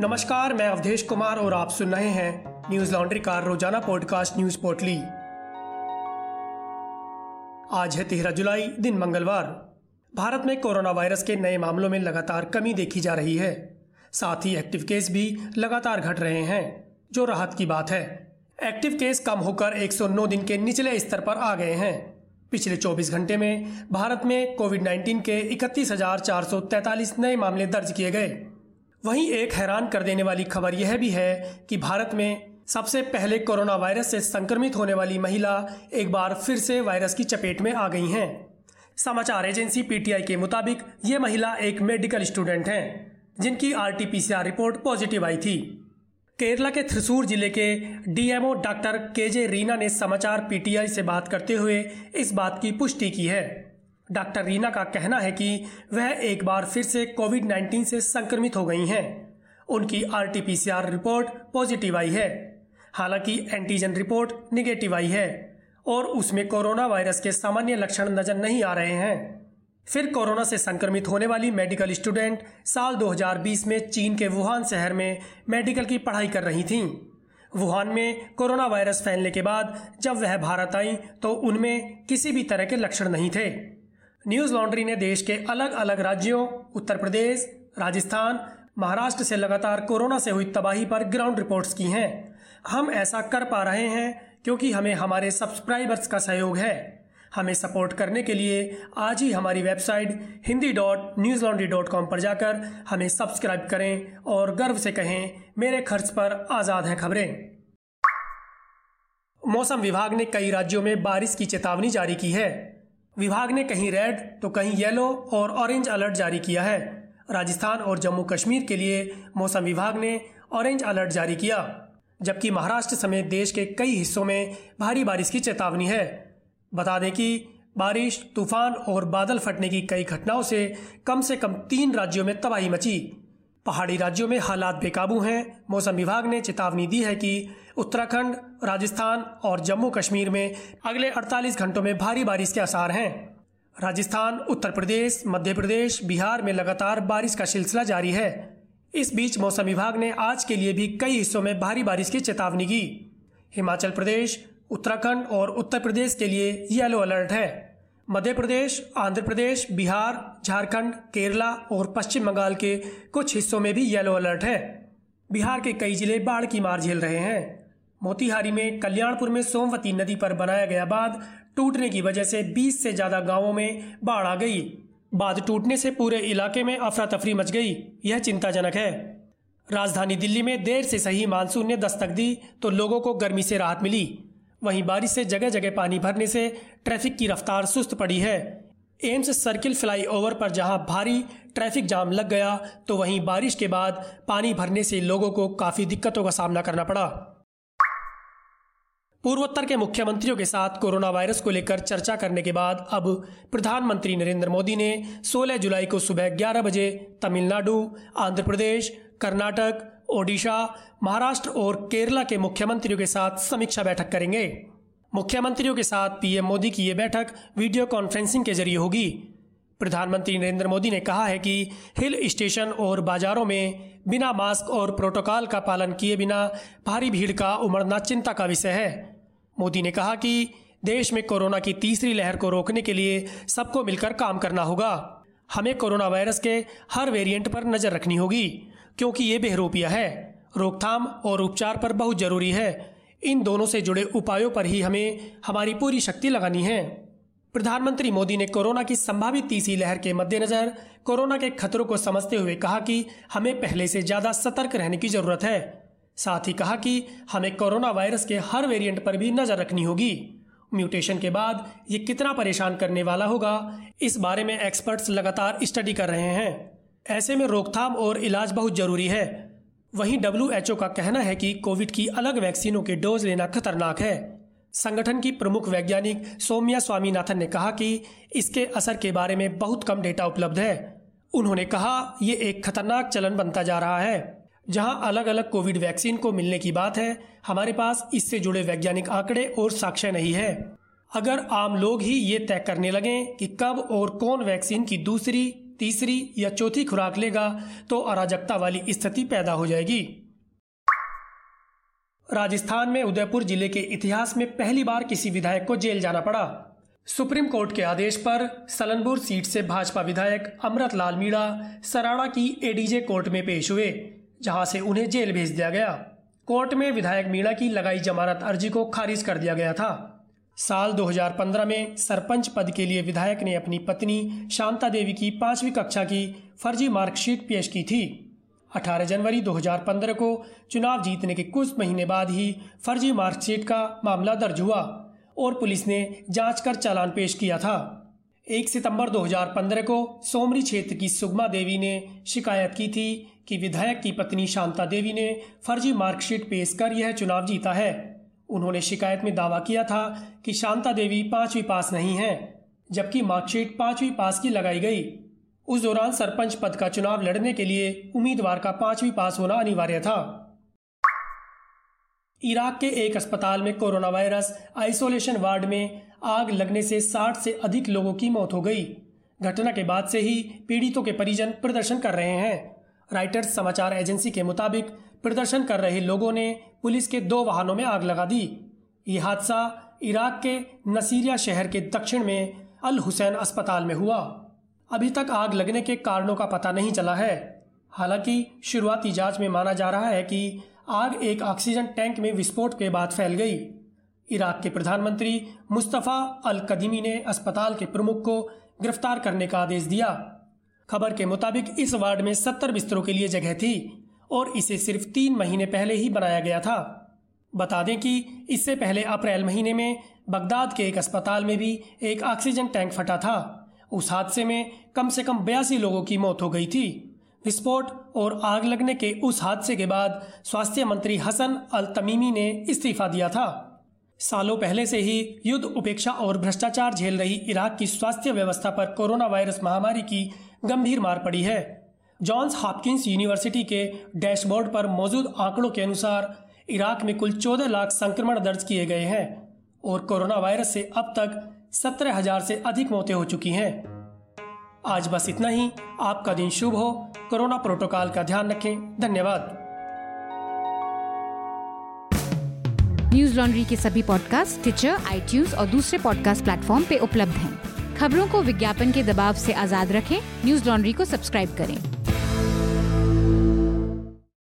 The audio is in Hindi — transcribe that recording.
नमस्कार, मैं अवधेश कुमार और आप सुन रहे हैं न्यूज़ लॉन्ड्री का रोज़ाना पॉडकास्ट न्यूज़ पोर्टली। आज है तेरह जुलाई, दिन मंगलवार। भारत में कोरोना वायरस के नए मामलों में लगातार कमी देखी जा रही है। साथ ही एक्टिव केस भी लगातार घट रहे हैं, जो राहत की बात है। एक्टिव केस कम होकर 109 दिन के निचले स्तर पर आ गए हैं। पिछले 24 घंटे में भारत में कोविड 19 के इकतीस नए मामले दर्ज किए गए। वहीं एक हैरान कर देने वाली खबर यह भी है कि भारत में सबसे पहले कोरोना वायरस से संक्रमित होने वाली महिला एक बार फिर से वायरस की चपेट में आ गई हैं। समाचार एजेंसी पीटीआई के मुताबिक ये महिला एक मेडिकल स्टूडेंट हैं, जिनकी आरटीपीसीआर रिपोर्ट पॉजिटिव आई थी। केरला के थ्रिसूर ज़िले के डीएमओ डॉक्टर केजे रीना ने समाचार पीटीआई से बात करते हुए इस बात की पुष्टि की है। डॉक्टर रीना का कहना है कि वह एक बार फिर से कोविड 19 से संक्रमित हो गई हैं। उनकी आरटीपीसीआर रिपोर्ट पॉजिटिव आई है। हालाँकि एंटीजन रिपोर्ट निगेटिव आई है और उसमें कोरोना वायरस के सामान्य लक्षण नज़र नहीं आ रहे हैं। फिर कोरोना से संक्रमित होने वाली मेडिकल स्टूडेंट साल 2020 में चीन के वुहान शहर में मेडिकल की पढ़ाई कर रही थीं। वुहान में कोरोना वायरस फैलने के बाद जब वह भारत आई तो उनमें किसी भी तरह के लक्षण नहीं थे। न्यूज़ लॉन्ड्री ने देश के अलग अलग राज्यों, उत्तर प्रदेश, राजस्थान, महाराष्ट्र से लगातार कोरोना से हुई तबाही पर ग्राउंड रिपोर्ट्स की हैं। हम ऐसा कर पा रहे हैं क्योंकि हमें हमारे सब्सक्राइबर्स का सहयोग है। हमें सपोर्ट करने के लिए आज ही हमारी website Hindi dot news laundry dot com पर जाकर हमें सब्सक्राइब करें और गर्व से कहें, मेरे खर्च पर आज़ाद हैं खबरें। मौसम विभाग ने कई राज्यों में बारिश की चेतावनी जारी की है। विभाग ने कहीं रेड तो कहीं येलो और ऑरेंज अलर्ट जारी किया है। राजस्थान और जम्मू कश्मीर के लिए मौसम विभाग ने ऑरेंज अलर्ट जारी किया, जबकि महाराष्ट्र समेत देश के कई हिस्सों में भारी बारिश की चेतावनी है। बता दें कि बारिश, तूफ़ान और बादल फटने की कई घटनाओं से कम से कम तीन राज्यों में तबाही मची। पहाड़ी राज्यों में हालात बेकाबू हैं। मौसम विभाग ने चेतावनी दी है कि उत्तराखंड, राजस्थान और जम्मू कश्मीर में अगले 48 घंटों में भारी बारिश के आसार हैं। राजस्थान, उत्तर प्रदेश, मध्य प्रदेश, बिहार में लगातार बारिश का सिलसिला जारी है। इस बीच मौसम विभाग ने आज के लिए भी कई हिस्सों में भारी बारिश की चेतावनी की हिमाचल प्रदेश, उत्तराखंड और उत्तर प्रदेश के लिए येलो अलर्ट है। मध्य प्रदेश, आंध्र प्रदेश, बिहार, झारखंड, केरला और पश्चिम बंगाल के कुछ हिस्सों में भी येलो अलर्ट है। बिहार के कई ज़िले बाढ़ की मार झेल रहे हैं। मोतिहारी में कल्याणपुर में सोमवती नदी पर बनाया गया बाँध टूटने की वजह से 20 से ज़्यादा गाँवों में बाढ़ आ गई। बाँध टूटने से पूरे इलाके में अफरा तफरी मच गई, यह चिंताजनक है। राजधानी दिल्ली में देर से सही मानसून ने दस्तक दी तो लोगों को गर्मी से राहत मिली। वहीं बारिश से जगह जगह पानी भरने से ट्रैफ़िक की रफ्तार सुस्त पड़ी है। एम्स सर्किल फ्लाई ओवर पर जहाँ भारी ट्रैफ़िक जाम लग गया तो वहीं बारिश के बाद पानी भरने से लोगों को काफ़ी दिक्कतों का सामना करना पड़ा। पूर्वोत्तर के मुख्यमंत्रियों के साथ कोरोना वायरस को लेकर चर्चा करने के बाद अब प्रधानमंत्री नरेंद्र मोदी ने 16 जुलाई को सुबह 11 बजे तमिलनाडु, आंध्र प्रदेश, कर्नाटक ओडिशा, महाराष्ट्र और केरला के मुख्यमंत्रियों के साथ समीक्षा बैठक करेंगे। मुख्यमंत्रियों के साथ पीएम मोदी की ये बैठक वीडियो कॉन्फ्रेंसिंग के ज़रिए होगी। प्रधानमंत्री नरेंद्र मोदी ने कहा है कि हिल स्टेशन और बाजारों में बिना मास्क और प्रोटोकॉल का पालन किए बिना भारी भीड़ का उमड़ना चिंता का विषय है। मोदी ने कहा कि देश में कोरोना की तीसरी लहर को रोकने के लिए सबको मिलकर काम करना होगा। हमें कोरोना वायरस के हर वेरिएंट पर नज़र रखनी होगी। क्योंकि ये बेहरूपिया है। रोकथाम और उपचार पर बहुत ज़रूरी है। इन दोनों से जुड़े उपायों पर ही हमें हमारी पूरी शक्ति लगानी है। प्रधानमंत्री मोदी ने कोरोना की संभावित तीसरी लहर के मद्देनजर कोरोना के खतरों को समझते हुए कहा कि हमें पहले से ज़्यादा सतर्क रहने की ज़रूरत है। साथ ही कहा कि हमें कोरोना वायरस के हर वेरिएंट पर भी नज़र रखनी होगी। म्यूटेशन के बाद ये कितना परेशान करने वाला होगा, इस बारे में एक्सपर्ट्स लगातार स्टडी कर रहे हैं। ऐसे में रोकथाम और इलाज बहुत ज़रूरी है। वहीं डब्ल्यूएचओ का कहना है कि कोविड की अलग वैक्सीनों के डोज लेना खतरनाक है। संगठन की प्रमुख वैज्ञानिक सौम्या स्वामीनाथन ने कहा कि इसके असर के बारे में बहुत कम डेटा उपलब्ध है। उन्होंने कहा, ये एक खतरनाक चलन बनता जा रहा है। जहाँ अलग अलग कोविड वैक्सीन को मिलने की बात है, हमारे पास इससे जुड़े वैज्ञानिक आंकड़े और साक्ष्य नहीं है। अगर आम लोग ही ये तय करने लगे कि कब और कौन वैक्सीन की दूसरी तीसरी या चौथी खुराक लेगा तो अराजकता वाली स्थिति पैदा हो जाएगी। राजस्थान में उदयपुर ज़िले के इतिहास में पहली बार किसी विधायक को जेल जाना पड़ा। सुप्रीम कोर्ट के आदेश पर सलनपुर सीट से भाजपा विधायक अमृत लाल मीणा सराड़ा की एडीजे कोर्ट में पेश हुए, जहाँ से उन्हें जेल भेज दिया गया। कोर्ट में विधायक मीणा की लगाई जमानत अर्जी को खारिज कर दिया गया था। साल 2015 में सरपंच पद के लिए विधायक ने अपनी पत्नी शांता देवी की पांचवी कक्षा की फर्जी मार्कशीट पेश की थी। 18 जनवरी 2015 को चुनाव जीतने के कुछ महीने बाद ही फर्जी मार्कशीट का मामला दर्ज हुआ और पुलिस ने जाँच कर चालान पेश किया था। 1 सितंबर 2015 को सोमरी क्षेत्र की सुगमा देवी ने शिकायत की थी कि विधायक की पत्नी शांता देवी ने फर्जी मार्कशीट पेश कर यह चुनाव जीता है। उन्होंने शिकायत में दावा किया था कि शांता देवी पांचवी पास नहीं है, जबकि मार्कशीट पांचवी पास की लगाई गई। उस दौरान सरपंच पद का चुनाव लड़ने के लिए उम्मीदवार का पांचवी पास होना अनिवार्य था। इराक के एक अस्पताल में कोरोना वायरस आइसोलेशन वार्ड में आग लगने से 60 से अधिक लोगों की मौत हो गई। घटना के बाद से ही पीड़ितों के परिजन प्रदर्शन कर रहे हैं। राइटर्स समाचार एजेंसी के मुताबिक प्रदर्शन कर रहे लोगों ने पुलिस के दो वाहनों में आग लगा दी। ये हादसा इराक के नसीरिया शहर के दक्षिण में अल हुसैन अस्पताल में हुआ। अभी तक आग लगने के कारणों का पता नहीं चला है। हालाँकि, शुरुआती जाँच में माना जा रहा है कि आग एक ऑक्सीजन टैंक में विस्फोट के बाद फैल गई। इराक के प्रधानमंत्री मुस्तफ़ा अल कदीमी ने अस्पताल के प्रमुख को गिरफ़्तार करने का आदेश दिया। खबर के मुताबिक, इस वार्ड में सत्तर बिस्तरों के लिए जगह थी। और इसे सिर्फ़ तीन महीने पहले ही बनाया गया था। बता दें कि इससे पहले अप्रैल महीने में बगदाद के एक अस्पताल में भी एक ऑक्सीजन टैंक फटा था। उस हादसे में कम से कम बयासी लोगों की मौत हो गई थी। विस्फोट और आग लगने के उस हादसे के बाद स्वास्थ्य मंत्री हसन अल तमीमी ने इस्तीफा दिया था। सालों पहले से ही युद्ध उपेक्षा और भ्रष्टाचार झेल रही इराक की स्वास्थ्य व्यवस्था पर कोरोना वायरस महामारी की गंभीर मार पड़ी है। जॉन्स हॉपकिंस यूनिवर्सिटी के डैशबोर्ड पर मौजूद आंकड़ों के अनुसार इराक में कुल 14 लाख संक्रमण दर्ज किए गए हैं और कोरोना वायरस से अब तक सत्रह हज़ार से अधिक मौतें हो चुकी हैं। आज बस इतना ही। आपका दिन शुभ हो। कोरोना प्रोटोकॉल का ध्यान रखें। धन्यवाद। न्यूज़ लॉन्ड्री के सभी पॉडकास्ट ट्विटर आई और दूसरे पॉडकास्ट प्लेटफॉर्म पे उपलब्ध हैं। खबरों को विज्ञापन के दबाव से आज़ाद रखें। न्यूज़ लॉन्ड्री को सब्सक्राइब करें।